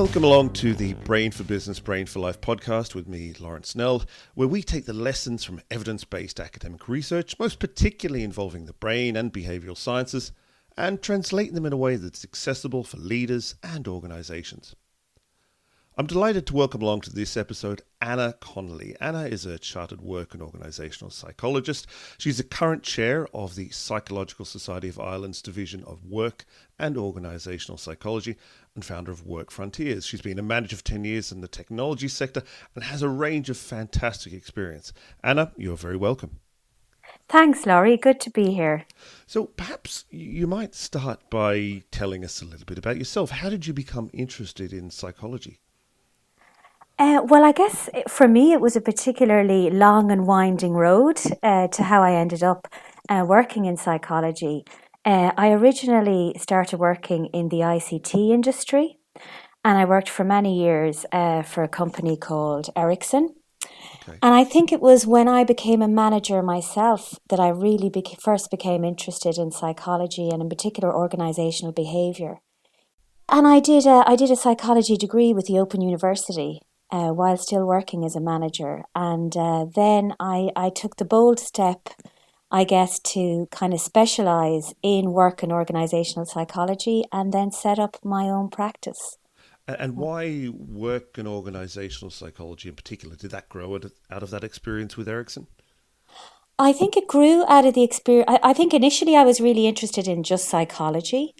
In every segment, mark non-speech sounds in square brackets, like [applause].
Welcome along to the Brain for Business, Brain for Life podcast with me, Lawrence Knell, where we take the lessons from evidence based academic research, most particularly involving the brain and behavioral sciences, and translate them in a way that's accessible for leaders and organizations. I'm delighted to welcome along to this episode Anna Connolly. Anna is a chartered work and organisational psychologist. She's the current chair of the Psychological Society of Ireland's Division of Work and Organisational Psychology and founder of Work Frontiers. She's been a manager for 10 years in the technology sector and has a range of fantastic experience. Anna, you're very welcome. Thanks, Laurie. Good to be here. So, perhaps you might start by telling us a little bit about yourself. How did you become interested in psychology? Uh, well, I guess for me, it was a particularly long and winding road uh, to how I ended up uh, working in psychology. Uh, I originally started working in the ICT industry, and I worked for many years uh, for a company called Ericsson. Okay. And I think it was when I became a manager myself that I really beca- first became interested in psychology and, in particular, organizational behavior. And I did a, I did a psychology degree with the Open University uh, while still working as a manager. And uh, then I, I took the bold step, I guess, to kind of specialize in work and organizational psychology and then set up my own practice. And mm. why work and organizational psychology in particular? Did that grow out of that experience with Ericsson? I think it grew out of the experience. I think initially I was really interested in just psychology.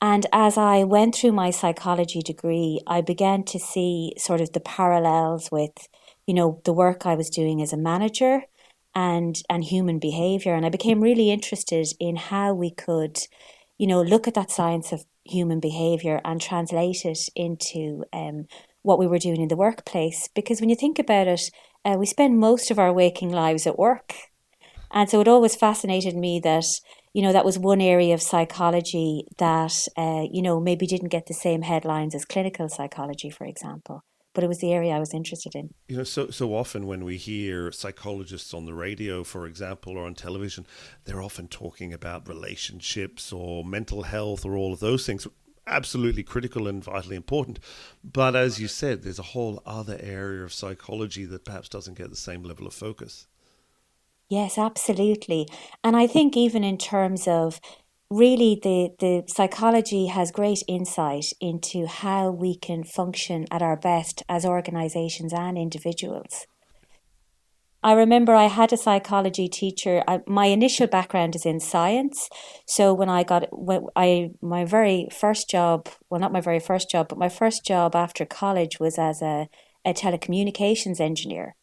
And as I went through my psychology degree, I began to see sort of the parallels with, you know, the work I was doing as a manager and and human behavior. And I became really interested in how we could, you know, look at that science of human behavior and translate it into um, what we were doing in the workplace. Because when you think about it, uh, we spend most of our waking lives at work. And so it always fascinated me that you know, that was one area of psychology that, uh, you know, maybe didn't get the same headlines as clinical psychology, for example. But it was the area I was interested in. You know, so so often when we hear psychologists on the radio, for example, or on television, they're often talking about relationships or mental health or all of those things absolutely critical and vitally important. But as you said, there's a whole other area of psychology that perhaps doesn't get the same level of focus. Yes, absolutely. And I think even in terms of really the, the psychology has great insight into how we can function at our best as organizations and individuals. I remember I had a psychology teacher. I, my initial background is in science, so when I got when I my very first job, well, not my very first job, but my first job after college was as a, a telecommunications engineer.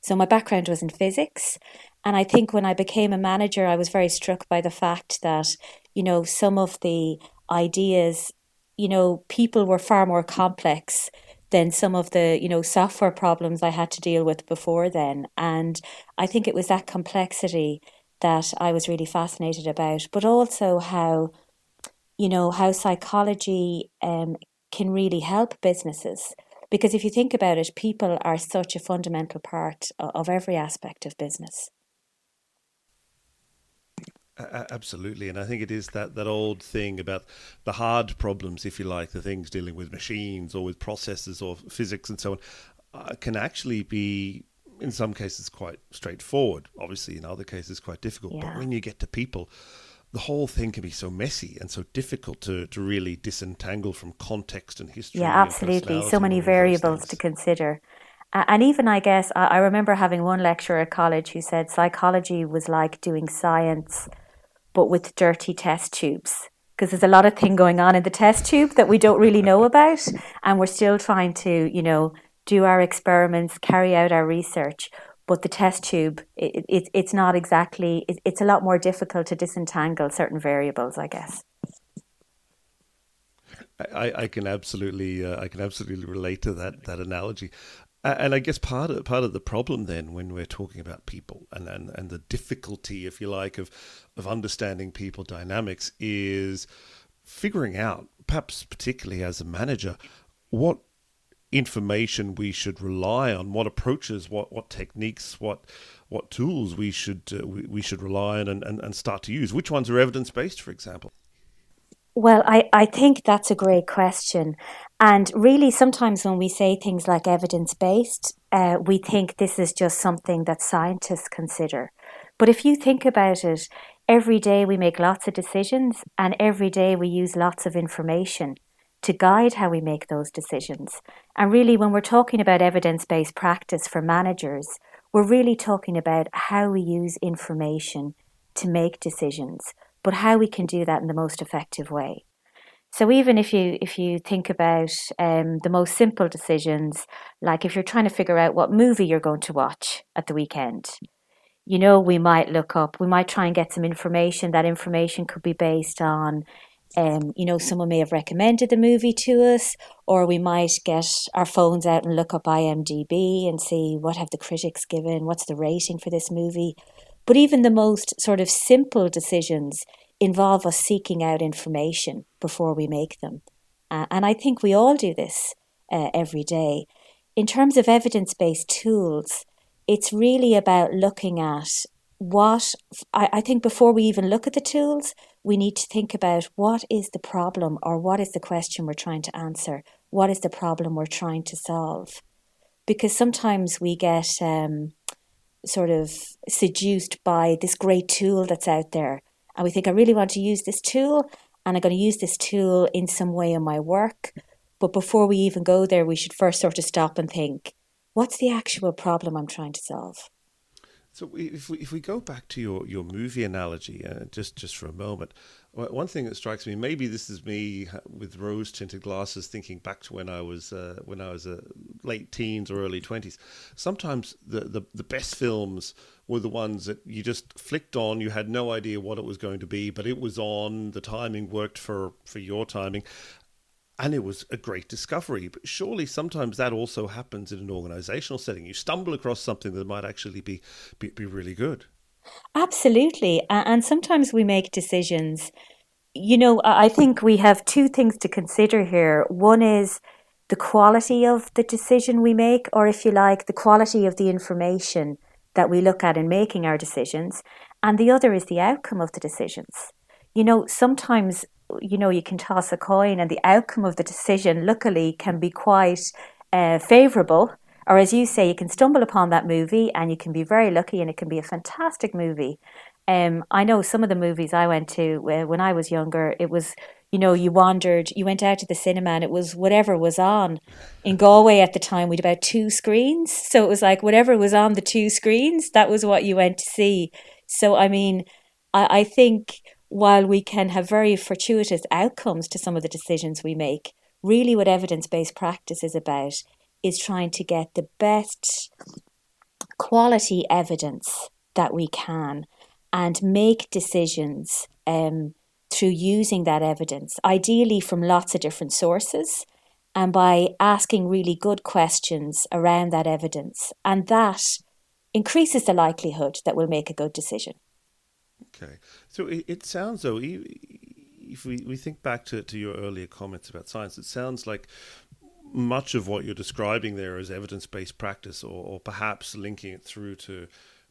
So my background was in physics, and I think when I became a manager, I was very struck by the fact that, you know, some of the ideas, you know, people were far more complex than some of the, you know, software problems I had to deal with before then. And I think it was that complexity that I was really fascinated about, but also how, you know, how psychology um, can really help businesses. Because if you think about it, people are such a fundamental part of every aspect of business. Absolutely, and I think it is that, that old thing about the hard problems, if you like, the things dealing with machines or with processes or physics and so on, uh, can actually be in some cases quite straightforward. Obviously, in other cases, quite difficult. Yeah. But when you get to people, the whole thing can be so messy and so difficult to, to really disentangle from context and history. Yeah, absolutely. So many variables to consider. And even, I guess, I remember having one lecturer at college who said psychology was like doing science but with dirty test tubes. Because there's a lot of thing going on in the test tube that we don't really know about and we're still trying to you know do our experiments carry out our research but the test tube it, it, it's not exactly it, it's a lot more difficult to disentangle certain variables i guess. I, I can absolutely uh, I can absolutely relate to that that analogy and I guess part of part of the problem then, when we're talking about people and, and, and the difficulty, if you like, of of understanding people dynamics, is figuring out, perhaps particularly as a manager, what information we should rely on, what approaches, what what techniques, what what tools we should uh, we, we should rely on and, and, and start to use. Which ones are evidence based, for example? Well, I, I think that's a great question. And really, sometimes when we say things like evidence based, uh, we think this is just something that scientists consider. But if you think about it, every day we make lots of decisions and every day we use lots of information to guide how we make those decisions. And really, when we're talking about evidence based practice for managers, we're really talking about how we use information to make decisions, but how we can do that in the most effective way. So even if you if you think about um, the most simple decisions, like if you're trying to figure out what movie you're going to watch at the weekend, you know we might look up, we might try and get some information. That information could be based on, um, you know, someone may have recommended the movie to us, or we might get our phones out and look up IMDb and see what have the critics given, what's the rating for this movie. But even the most sort of simple decisions involve us seeking out information before we make them. Uh, and I think we all do this uh, every day. In terms of evidence based tools, it's really about looking at what I, I think before we even look at the tools, we need to think about what is the problem or what is the question we're trying to answer? What is the problem we're trying to solve? Because sometimes we get um, sort of seduced by this great tool that's out there and we think, I really want to use this tool and I'm going to use this tool in some way in my work. But before we even go there, we should first sort of stop and think, what's the actual problem I'm trying to solve? So if we, if we go back to your, your movie analogy, uh, just just for a moment, one thing that strikes me, maybe this is me with rose tinted glasses, thinking back to when I was uh, when I was uh, late teens or early twenties. Sometimes the, the the best films were the ones that you just flicked on. You had no idea what it was going to be, but it was on. The timing worked for for your timing, and it was a great discovery. But surely sometimes that also happens in an organizational setting. You stumble across something that might actually be be, be really good. Absolutely. And sometimes we make decisions. You know, I think we have two things to consider here. One is the quality of the decision we make, or if you like, the quality of the information that we look at in making our decisions. And the other is the outcome of the decisions. You know, sometimes you know, you can toss a coin and the outcome of the decision, luckily, can be quite uh, favourable. Or as you say, you can stumble upon that movie and you can be very lucky and it can be a fantastic movie. Um, I know some of the movies I went to uh, when I was younger, it was, you know, you wandered, you went out to the cinema and it was whatever was on. In Galway at the time, we had about two screens. So it was like whatever was on the two screens, that was what you went to see. So, I mean, I, I think while we can have very fortuitous outcomes to some of the decisions we make, really what evidence based practice is about is trying to get the best quality evidence that we can and make decisions um, through using that evidence, ideally from lots of different sources, and by asking really good questions around that evidence. And that increases the likelihood that we'll make a good decision. Okay. So it, sounds though, if we, we think back to, to your earlier comments about science, it sounds like much of what you're describing there is evidence based practice, or, or perhaps linking it through to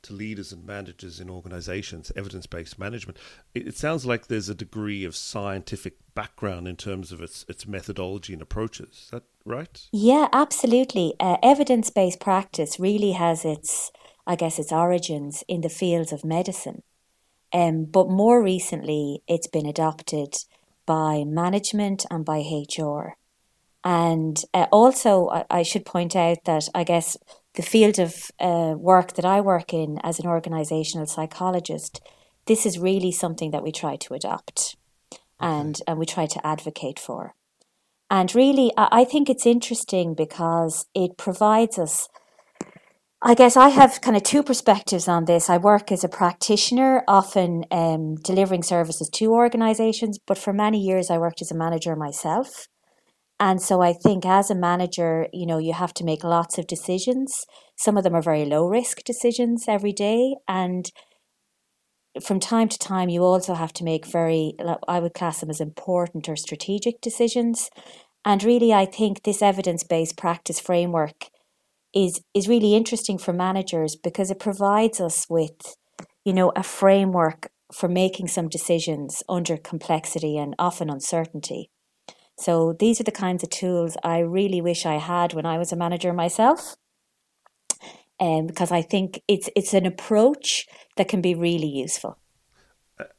to leaders and managers in organizations, evidence based management. It, it, sounds like there's a degree of scientific background in terms of its, its methodology and approaches. Is that right? Yeah, absolutely. Uh, evidence based practice really has its, I guess, its origins in the fields of medicine. Um, but more recently, it's been adopted by management and by HR. And uh, also, I, I, should point out that I guess the field of uh, work that I work in as an organizational psychologist, this is really something that we try to adopt and, and we try to advocate for. And really, I, I think it's interesting because it provides us I guess I have kind of two perspectives on this. I work as a practitioner, often um, delivering services to organizations, but for many years I worked as a manager myself. And so I think as a manager, you know, you have to make lots of decisions. Some of them are very low risk decisions every day. And from time to time, you also have to make very, I would class them as important or strategic decisions. And really, I think this evidence based practice framework is is really interesting for managers because it provides us with you know a framework for making some decisions under complexity and often uncertainty. So these are the kinds of tools I really wish I had when I was a manager myself. Um, because I think it's it's an approach that can be really useful.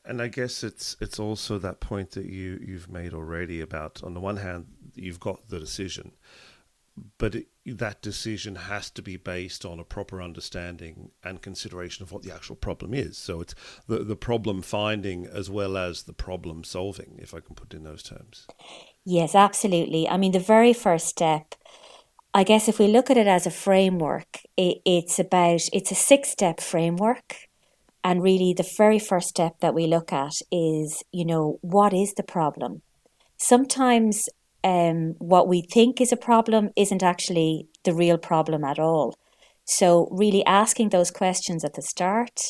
And I guess it's it's also that point that you you've made already about on the one hand you've got the decision, but it, that decision has to be based on a proper understanding and consideration of what the actual problem is. So it's the the problem finding as well as the problem solving, if I can put it in those terms. Yes, absolutely. I mean, the very first step. I guess if we look at it as a framework, it, it's about it's a six step framework and really, the very first step that we look at is, you know, what is the problem? Sometimes um, what we think is a problem isn't actually the real problem at all. So, really asking those questions at the start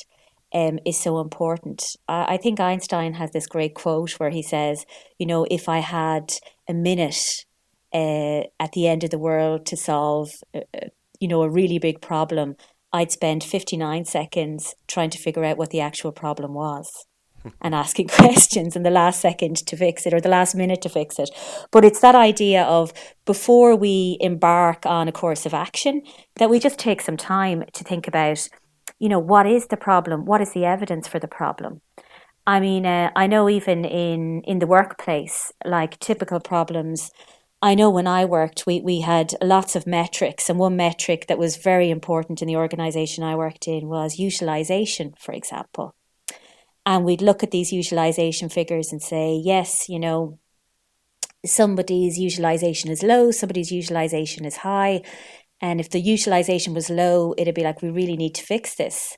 um, is so important. I, I think Einstein has this great quote where he says, you know, if I had a minute uh, at the end of the world to solve, uh, uh you know, a really big problem, I'd spend 59 seconds trying to figure out what the actual problem was [laughs] and asking [laughs] questions in the last second to fix it or the last minute to fix it. But it's that idea of before we embark on a course of action, that we just take some time to think about, you know, what is the problem? What is the evidence for the problem? I mean, uh, I know even in, in the workplace, like typical problems I know when I worked, we, we had lots of metrics, and one metric that was very important in the organization I worked in was utilization, for example. And we'd look at these utilization figures and say, yes, you know, somebody's utilization is low, somebody's utilization is high. And if the utilization was low, it'd be like, we really need to fix this.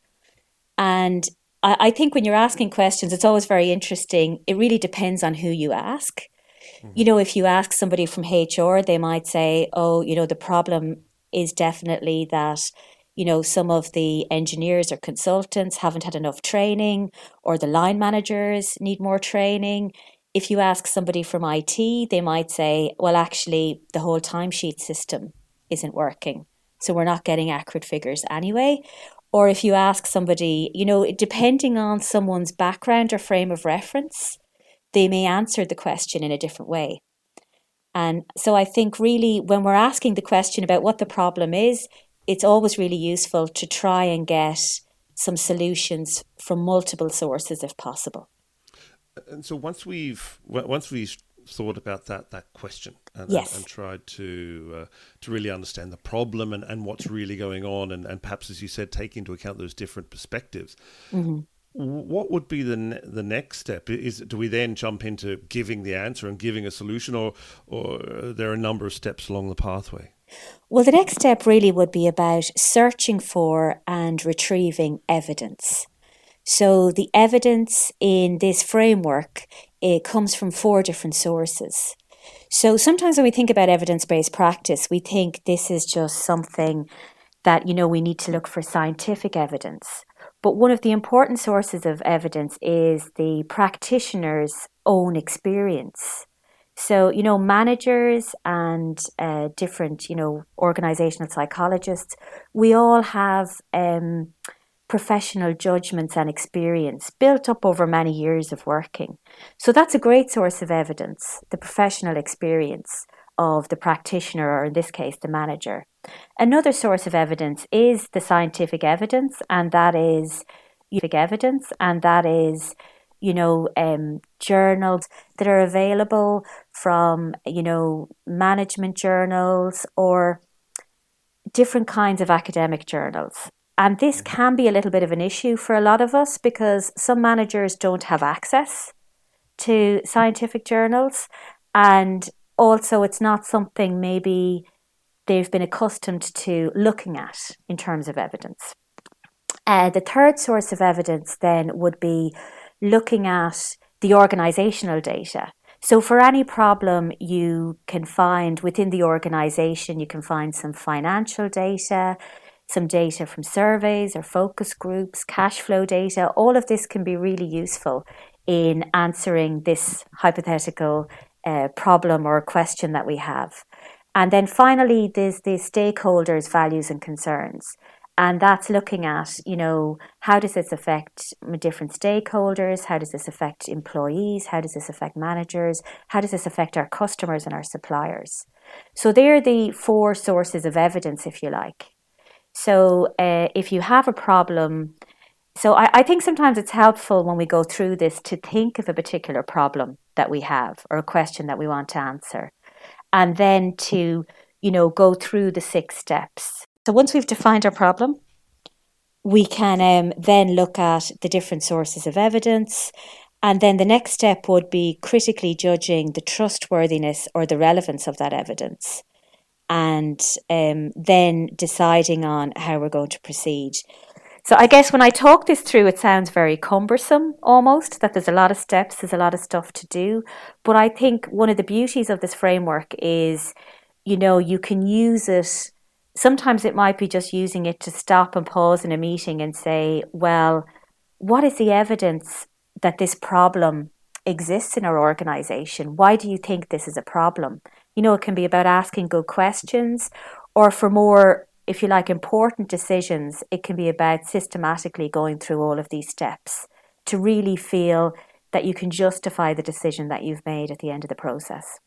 And I, I think when you're asking questions, it's always very interesting. It really depends on who you ask mm-hmm. you know, if you ask somebody from HR, they might say, oh, you know, the problem is definitely that, you know, some of the engineers or consultants haven't had enough training, or the line managers need more training. If you ask somebody from IT, they might say, well, actually, the whole timesheet system isn't working. So we're not getting accurate figures anyway. Or if you ask somebody, you know, depending on someone's background or frame of reference, they may answer the question in a different way. And so I think really when we're asking the question about what the problem is, it's always really useful to try and get some solutions from multiple sources if possible. And so once we've once we've thought about that that question and, yes. and, and tried to uh, to really understand the problem and, and what's really going on and, and perhaps as you said take into account those different perspectives mm-hmm what would be the ne- the next step? Is do we then jump into giving the answer and giving a solution, or or are there a number of steps along the pathway? Well, the next step really would be about searching for and retrieving evidence. So the evidence in this framework it comes from four different sources. So sometimes when we think about evidence-based practice, we think this is just something that you know we need to look for scientific evidence. But one of the important sources of evidence is the practitioner's own experience. So, you know, managers and uh, different, you know, organizational psychologists, we all have um, professional judgments and experience built up over many years of working. So, that's a great source of evidence, the professional experience of the practitioner, or in this case, the manager. Another source of evidence is the scientific evidence, and that is evidence, and that is you know um, journals that are available from you know management journals or different kinds of academic journals and this can be a little bit of an issue for a lot of us because some managers don't have access to scientific journals and also it's not something maybe they've been accustomed to looking at in terms of evidence. Uh, the third source of evidence then would be looking at the organizational data. So, for any problem you can find within the organization, you can find some financial data, some data from surveys or focus groups, cash flow data. All of this can be really useful in answering this hypothetical uh, problem or question that we have. And then finally, there's the stakeholders' values and concerns. and that's looking at you know how does this affect different stakeholders how does this affect employees how does this affect managers how does this affect our customers and our suppliers so they're the four sources of evidence if you like so uh, if you have a problem so I, I think sometimes it's helpful when we go through this to think of a particular problem that we have or a question that we want to answer and then to you know go through the six steps so once we've defined our problem, we can um, then look at the different sources of evidence. And then the next step would be critically judging the trustworthiness or the relevance of that evidence. And um, then deciding on how we're going to proceed. So I guess when I talk this through, it sounds very cumbersome almost, that there's a lot of steps, there's a lot of stuff to do. But I think one of the beauties of this framework is, you know, you can use it sometimes it might be just using it to stop and pause in a meeting and say, well, what is the evidence that this problem exists in our organization? Why do you think this is a problem? You know, it can be about asking good questions, or for more, if you like, important decisions, it can be about systematically going through all of these steps to really feel that you can justify the decision that you've made at the end of the process.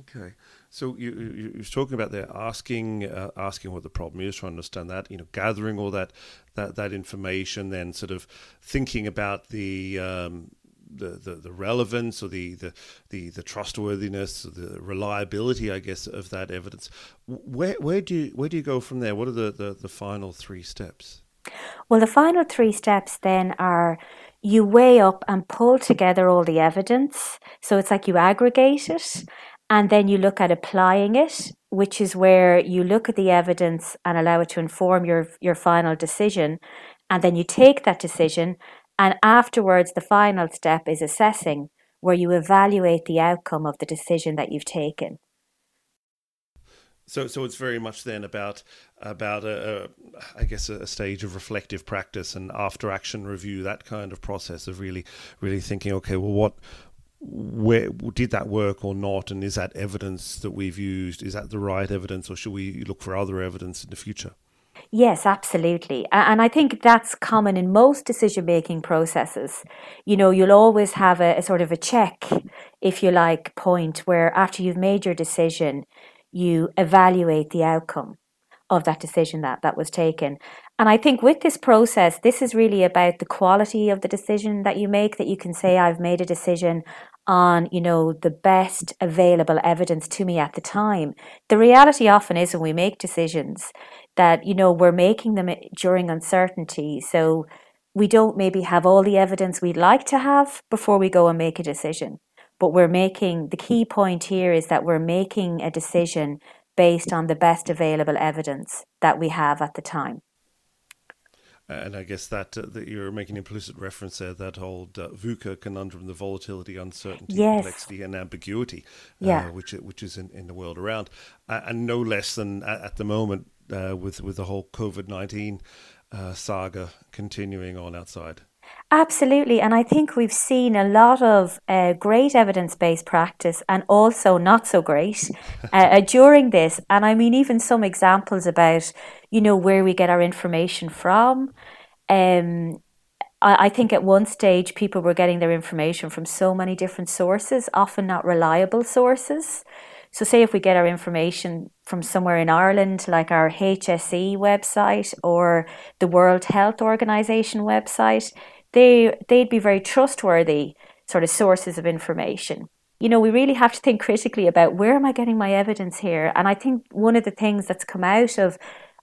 Okay. So you, you you're talking about there asking uh, asking what the problem is, trying to understand that, you know, gathering all that that that information, then sort of thinking about the um, the, the, the relevance or the, the, the, the trustworthiness, the reliability, I guess, of that evidence. Where, where do you where do you go from there? What are the, the, the final three steps? Well, the final three steps then are you weigh up and pull together all the evidence. So it's like you aggregate it and then you look at applying it, which is where you look at the evidence and allow it to inform your, your final decision. And then you take that decision. And afterwards, the final step is assessing, where you evaluate the outcome of the decision that you've taken. So, so it's very much then about about a, a I guess a, a, stage of reflective practice and after action review, that kind of process of really, really thinking, okay, well, what where did that work or not? And is that evidence that we've used? Is that the right evidence? Or should we look for other evidence in the future Yes, absolutely. And I think that's common in most decision making processes. You know, you'll always have a, a, sort of a check, if you like, point where after you've made your decision, you evaluate the outcome of that decision that, that was taken. And I think with this process, this is really about the quality of the decision that you make, that you can say, I've made a decision on, you know, the best available evidence to me at the time. The reality often is when we make decisions that, you know, we're making them during uncertainty. So we don't maybe have all the evidence we'd like to have before we go and make a decision. But we're making the key point here is that we're making a decision based on the best available evidence that we have at the time. And I guess that, uh, that you're making implicit reference there, that old uh, VUCA conundrum, the volatility, uncertainty, yes. complexity, and ambiguity, uh, yeah. which which is in, in the world around, uh, and no less than at, at the moment uh, with with the whole COVID nineteen uh, saga continuing on outside. Absolutely. And I think we've seen a lot of uh, great evidence based practice and also not so great [laughs] uh, uh, during this. And I mean, even some examples about, you know, where we get our information from. Um, I, I think at one stage people were getting their information from so many different sources, often not reliable sources. So, say if we get our information from somewhere in Ireland, like our HSE website or the World Health Organization website, they they'd be very trustworthy sort of sources of information. You know, we really have to think critically about where am I getting my evidence here? And I think one of the things that's come out of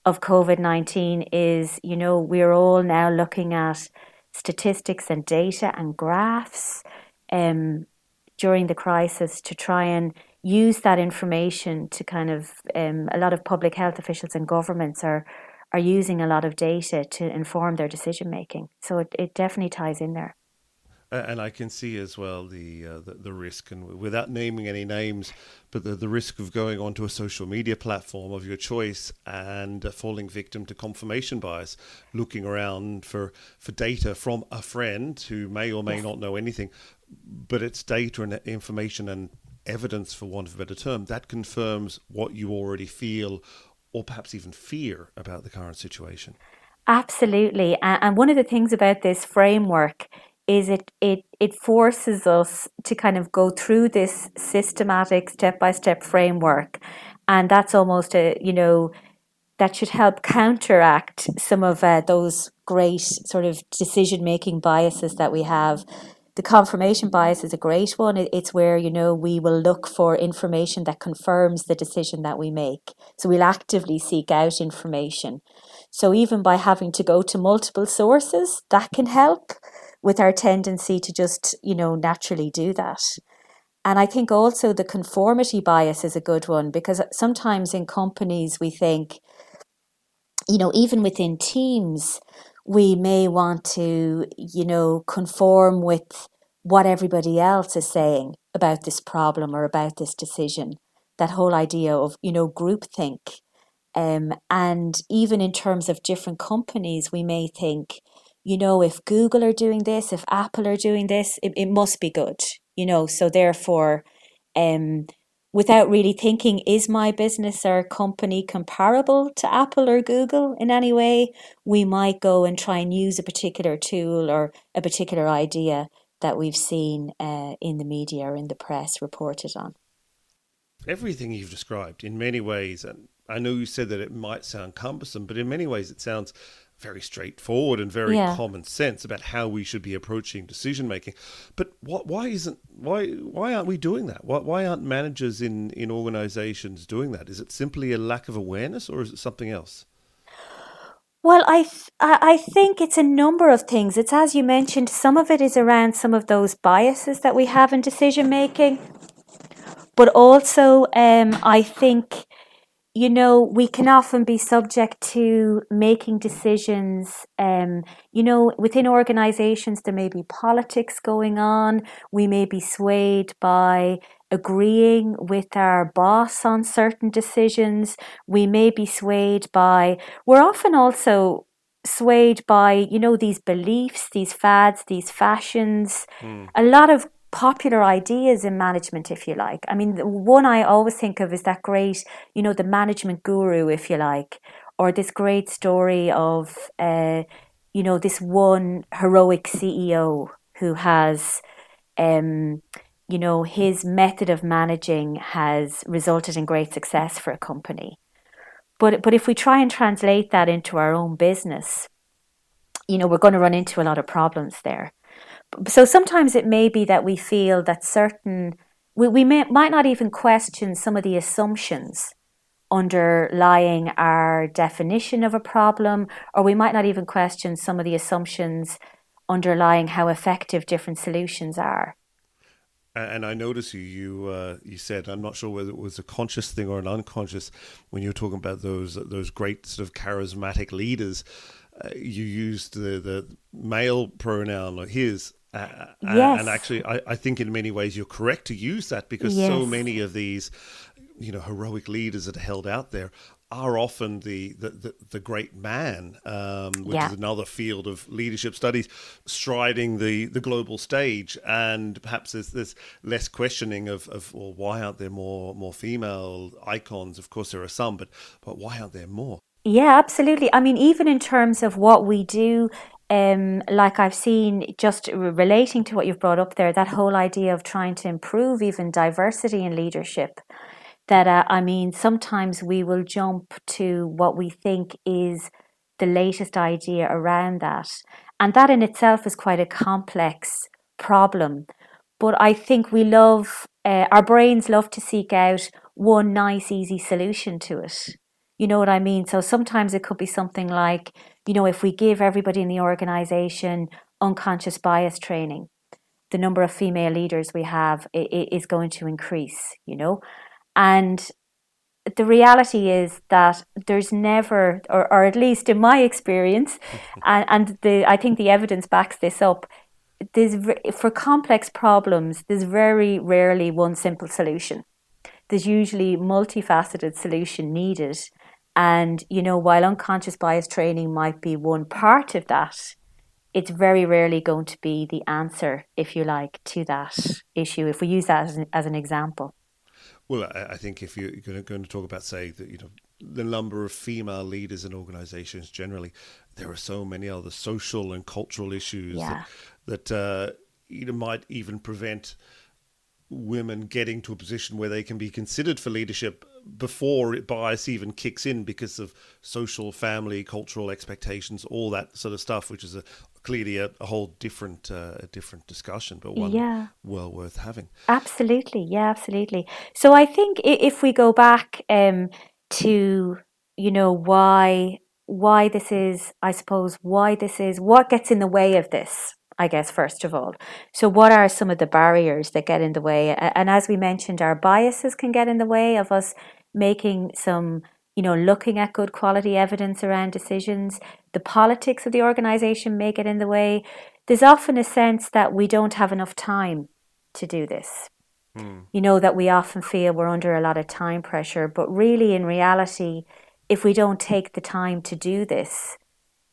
of COVID nineteen is, you know, we're all now looking at statistics and data and graphs um, during the crisis to try and use that information to kind of um, a lot of public health officials and governments are are using a lot of data to inform their decision making. So it, it definitely ties in there. And I can see as well the, uh, the, the risk, and without naming any names, but the, the risk of going onto a social media platform of your choice and uh, falling victim to confirmation bias, looking around for for data from a friend who may or may yes. not know anything, but it's data and information and evidence, for want of a better term, that confirms what you already feel or perhaps even fear about the current situation. Absolutely. And one of the things about this framework is it, it, it forces us to kind of go through this systematic step by step framework. And that's almost a, you know, that should help counteract some of uh, those great sort of decision making biases that we have. The confirmation bias is a great one. It's where, you know, we will look for information that confirms the decision that we make. So we'll actively seek out information. So even by having to go to multiple sources, that can help with our tendency to just, you know, naturally do that. And I think also the conformity bias is a good one because sometimes in companies we think, you know, even within teams, we may want to, you know, conform with what everybody else is saying about this problem or about this decision. That whole idea of, you know, groupthink. Um, and even in terms of different companies, we may think, you know, if Google are doing this, if Apple are doing this, it, it must be good, you know. So therefore, um, without really thinking, is my business or company comparable to Apple or Google in any way? We might go and try and use a particular tool or a particular idea that we've seen uh, in the media or in the press reported on. Everything you've described, in many ways, and I know you said that it might sound cumbersome, but in many ways it sounds very straightforward and very yeah. common sense about how we should be approaching decision making. But what, why isn't why why aren't we doing that? Why, why aren't managers in in organisations doing that? Is it simply a lack of awareness, or is it something else? Well, I th- I think it's a number of things. It's as you mentioned. Some of it is around some of those biases that we have in decision making, but also um, I think you know, we can often be subject to making decisions. Um, you know, within organizations, there may be politics going on. We may be swayed by agreeing with our boss on certain decisions. We may be swayed by, we're often also swayed by, you know, these beliefs, these fads, these fashions. Mm. A lot of popular ideas in management, if you like. I mean, the one I always think of is that great, you know, the management guru, if you like, or this great story of, uh, you know, this one heroic CEO who has, um, you know, his method of managing has resulted in great success for a company. But but if we try and translate that into our own business, you know, we're going to run into a lot of problems there so sometimes it may be that we feel that certain we, we may, might not even question some of the assumptions underlying our definition of a problem or we might not even question some of the assumptions underlying how effective different solutions are and I notice you you uh, you said I'm not sure whether it was a conscious thing or an unconscious when you were talking about those those great sort of charismatic leaders. Uh, you used the the male pronoun or his uh, yes. And actually, I, I, think in many ways you're correct to use that because yes. so many of these, you know, heroic leaders that are held out there are often the the, the, the great man, um, which yeah. is another field of leadership studies, striding the, the global stage, and perhaps there's, there's less questioning of, of well, why aren't there more more female icons? Of course, there are some, but but why aren't there more? Yeah, absolutely. I mean, even in terms of what we do um, like I've seen just relating to what you've brought up there, that whole idea of trying to improve even diversity in leadership. That uh, I mean, sometimes we will jump to what we think is the latest idea around that. And that in itself is quite a complex problem. But I think we love, uh, our brains love to seek out one nice, easy solution to it. You know what I mean? So sometimes it could be something like, you know, if we give everybody in the organization unconscious bias training, the number of female leaders we have is going to increase, you know. And the reality is that there's never, or, or at least in my experience, [laughs] and, and the I think the evidence backs this up. There's for complex problems, there's very rarely one simple solution. There's usually multifaceted solution needed, and, you know, while unconscious bias training might be one part of that, it's very rarely going to be the answer, if you like, to that issue, if we use that as an, as an example. Well, I think if you're going to, going to talk about, say, that you know, the number of female leaders in organizations generally, there are so many other social and cultural issues Yeah. that, that uh, you know, might even prevent women getting to a position where they can be considered for leadership before it bias even kicks in because of social, family, cultural expectations, all that sort of stuff, which is a, clearly a, a whole different uh, a different discussion, but one Yeah. well worth having. Absolutely, yeah, absolutely. So I think if we go back um, to you know why why this is, I suppose why this is, what gets in the way of this. I guess first of all, so what are some of the barriers that get in the way? And as we mentioned, our biases can get in the way of us making some, you know, looking at good quality evidence around decisions. The politics of the organization may get in the way. There's often a sense that we don't have enough time to do this hmm. you know that we often feel we're under a lot of time pressure but really in reality if we don't take the time to do this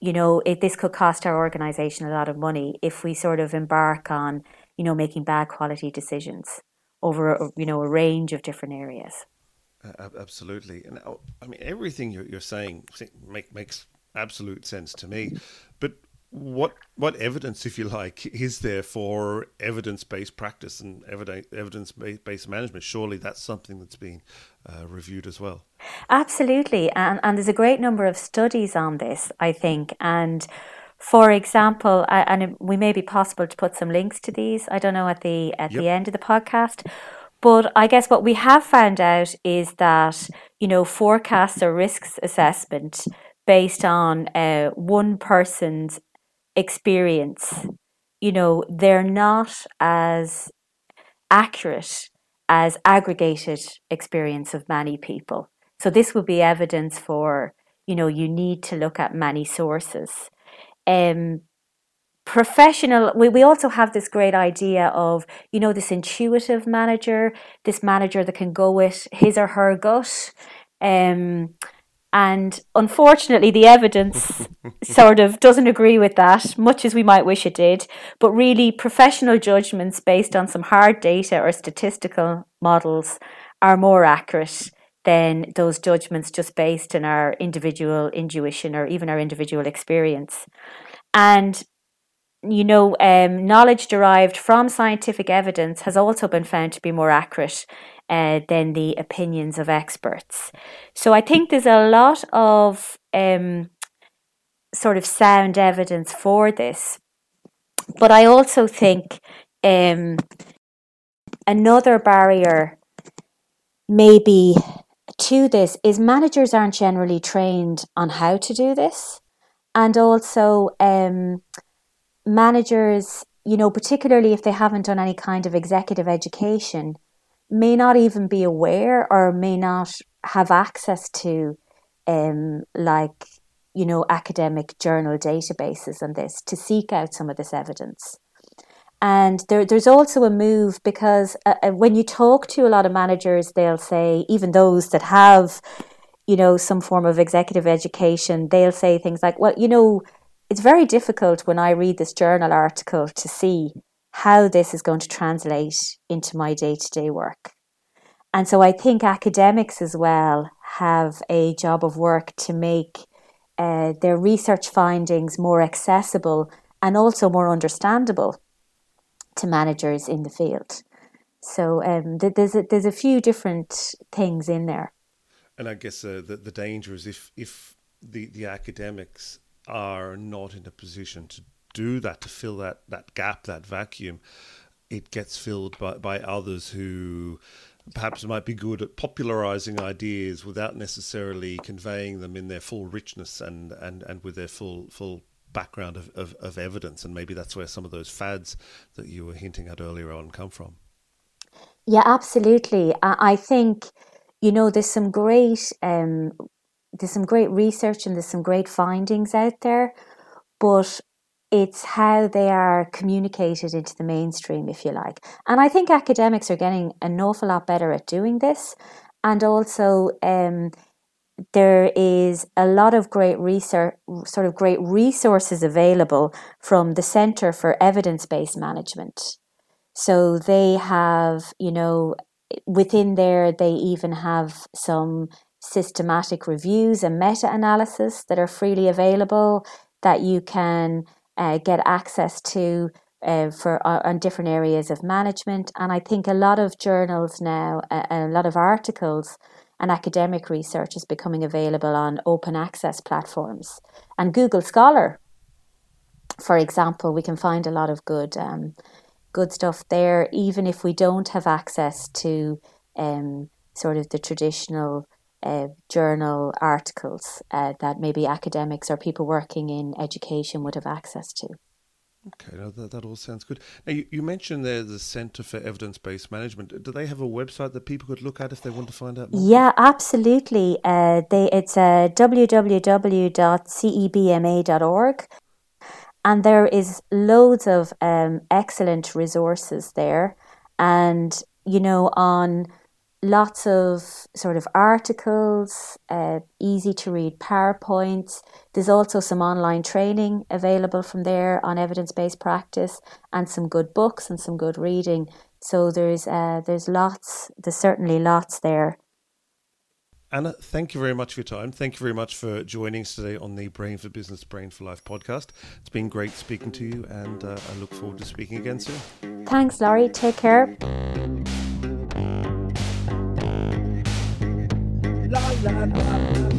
you know it, this could cost our organization a lot of money if we sort of embark on you know making bad quality decisions over a, you know a range of different areas Ab- Absolutely, and uh, I mean everything you're, you're saying make, makes absolute sense to me. But what what evidence, if you like, is there for evidence based practice and evidence evidence based management? Surely that's something that's been uh, reviewed as well. Absolutely. And, and there's a great number of studies on this, I think. And for example, and we may be possible to put some links to these. I don't know at the at Yep. the end of the podcast. But I guess what we have found out is that, you know, forecasts or risks assessment based on uh, one person's experience, you know, they're not as accurate as aggregated experience of many people. So this would be evidence for, you know, you need to look at many sources. Um, professional, we, we also have this great idea of, you know, this intuitive manager, this manager that can go with his or her gut. Um, and unfortunately, the evidence [laughs] sort of doesn't agree with that, much as we might wish it did. But really, professional judgments based on some hard data or statistical models are more accurate than those judgments just based on our individual intuition or even our individual experience. And you know, um, knowledge derived from scientific evidence has also been found to be more accurate uh, than the opinions of experts. So I think there's a lot of um, sort of sound evidence for this. But I also think um, another barrier, maybe to this, is managers aren't generally trained on how to do this. And also, um, managers, you know, particularly if they haven't done any kind of executive education, may not even be aware or may not have access to, um, like, you know, academic journal databases on this to seek out some of this evidence. And there, there's also a move because uh, uh, when you talk to a lot of managers, they'll say, even those that have, you know, some form of executive education, they'll say things like, well, you know, it's very difficult when I read this journal article to see how this is going to translate into my day to day work. And so I think academics as well have a job of work to make uh, their research findings more accessible and also more understandable to managers in the field. So um, th- there's a, there's a few different things in there. And I guess uh, the the danger is if if the the academics are not in a position to do that to fill that that gap that vacuum, it gets filled by by others who perhaps might be good at popularizing ideas without necessarily conveying them in their full richness and and and with their full full background of, of, of evidence and maybe that's where some of those fads that you were hinting at earlier on come from Yeah, absolutely. I, think you know there's some great um, there's some great research and there's some great findings out there, but it's how they are communicated into the mainstream, if you like. And I think academics are getting an awful lot better at doing this, and also. Um, there is a lot of great research, sort of great resources available from the Centre for Evidence Based Management. So they have, you know, within there, they even have some systematic reviews and meta analysis that are freely available that you can uh, get access to uh, for uh, on different areas of management. And I think a lot of journals now, uh, a lot of articles and academic research is becoming available on open access platforms. And Google Scholar, for example, we can find a lot of good um, good stuff there, even if we don't have access to um, sort of the traditional uh, journal articles uh, that maybe academics or people working in education would have access to. Okay, now that, that all sounds good. Now, you, you mentioned there the Centre for Evidence Based Management. Do they have a website that people could look at if they want to find out more? Yeah, absolutely. Uh, they It's uh, www.cebma.org. And there is loads of um, excellent resources there. And, you know, on lots of sort of articles, uh, easy to read PowerPoints. There's also some online training available from there on evidence based practice and some good books and some good reading. So there's uh, there's lots, there's certainly lots there. Anna, thank you very much for your time. Thank you very much for joining us today on the Brain for Business, Brain for Life podcast. It's been great speaking to you, and uh, I look forward to speaking again soon. Thanks, Laurie. Take care. la la la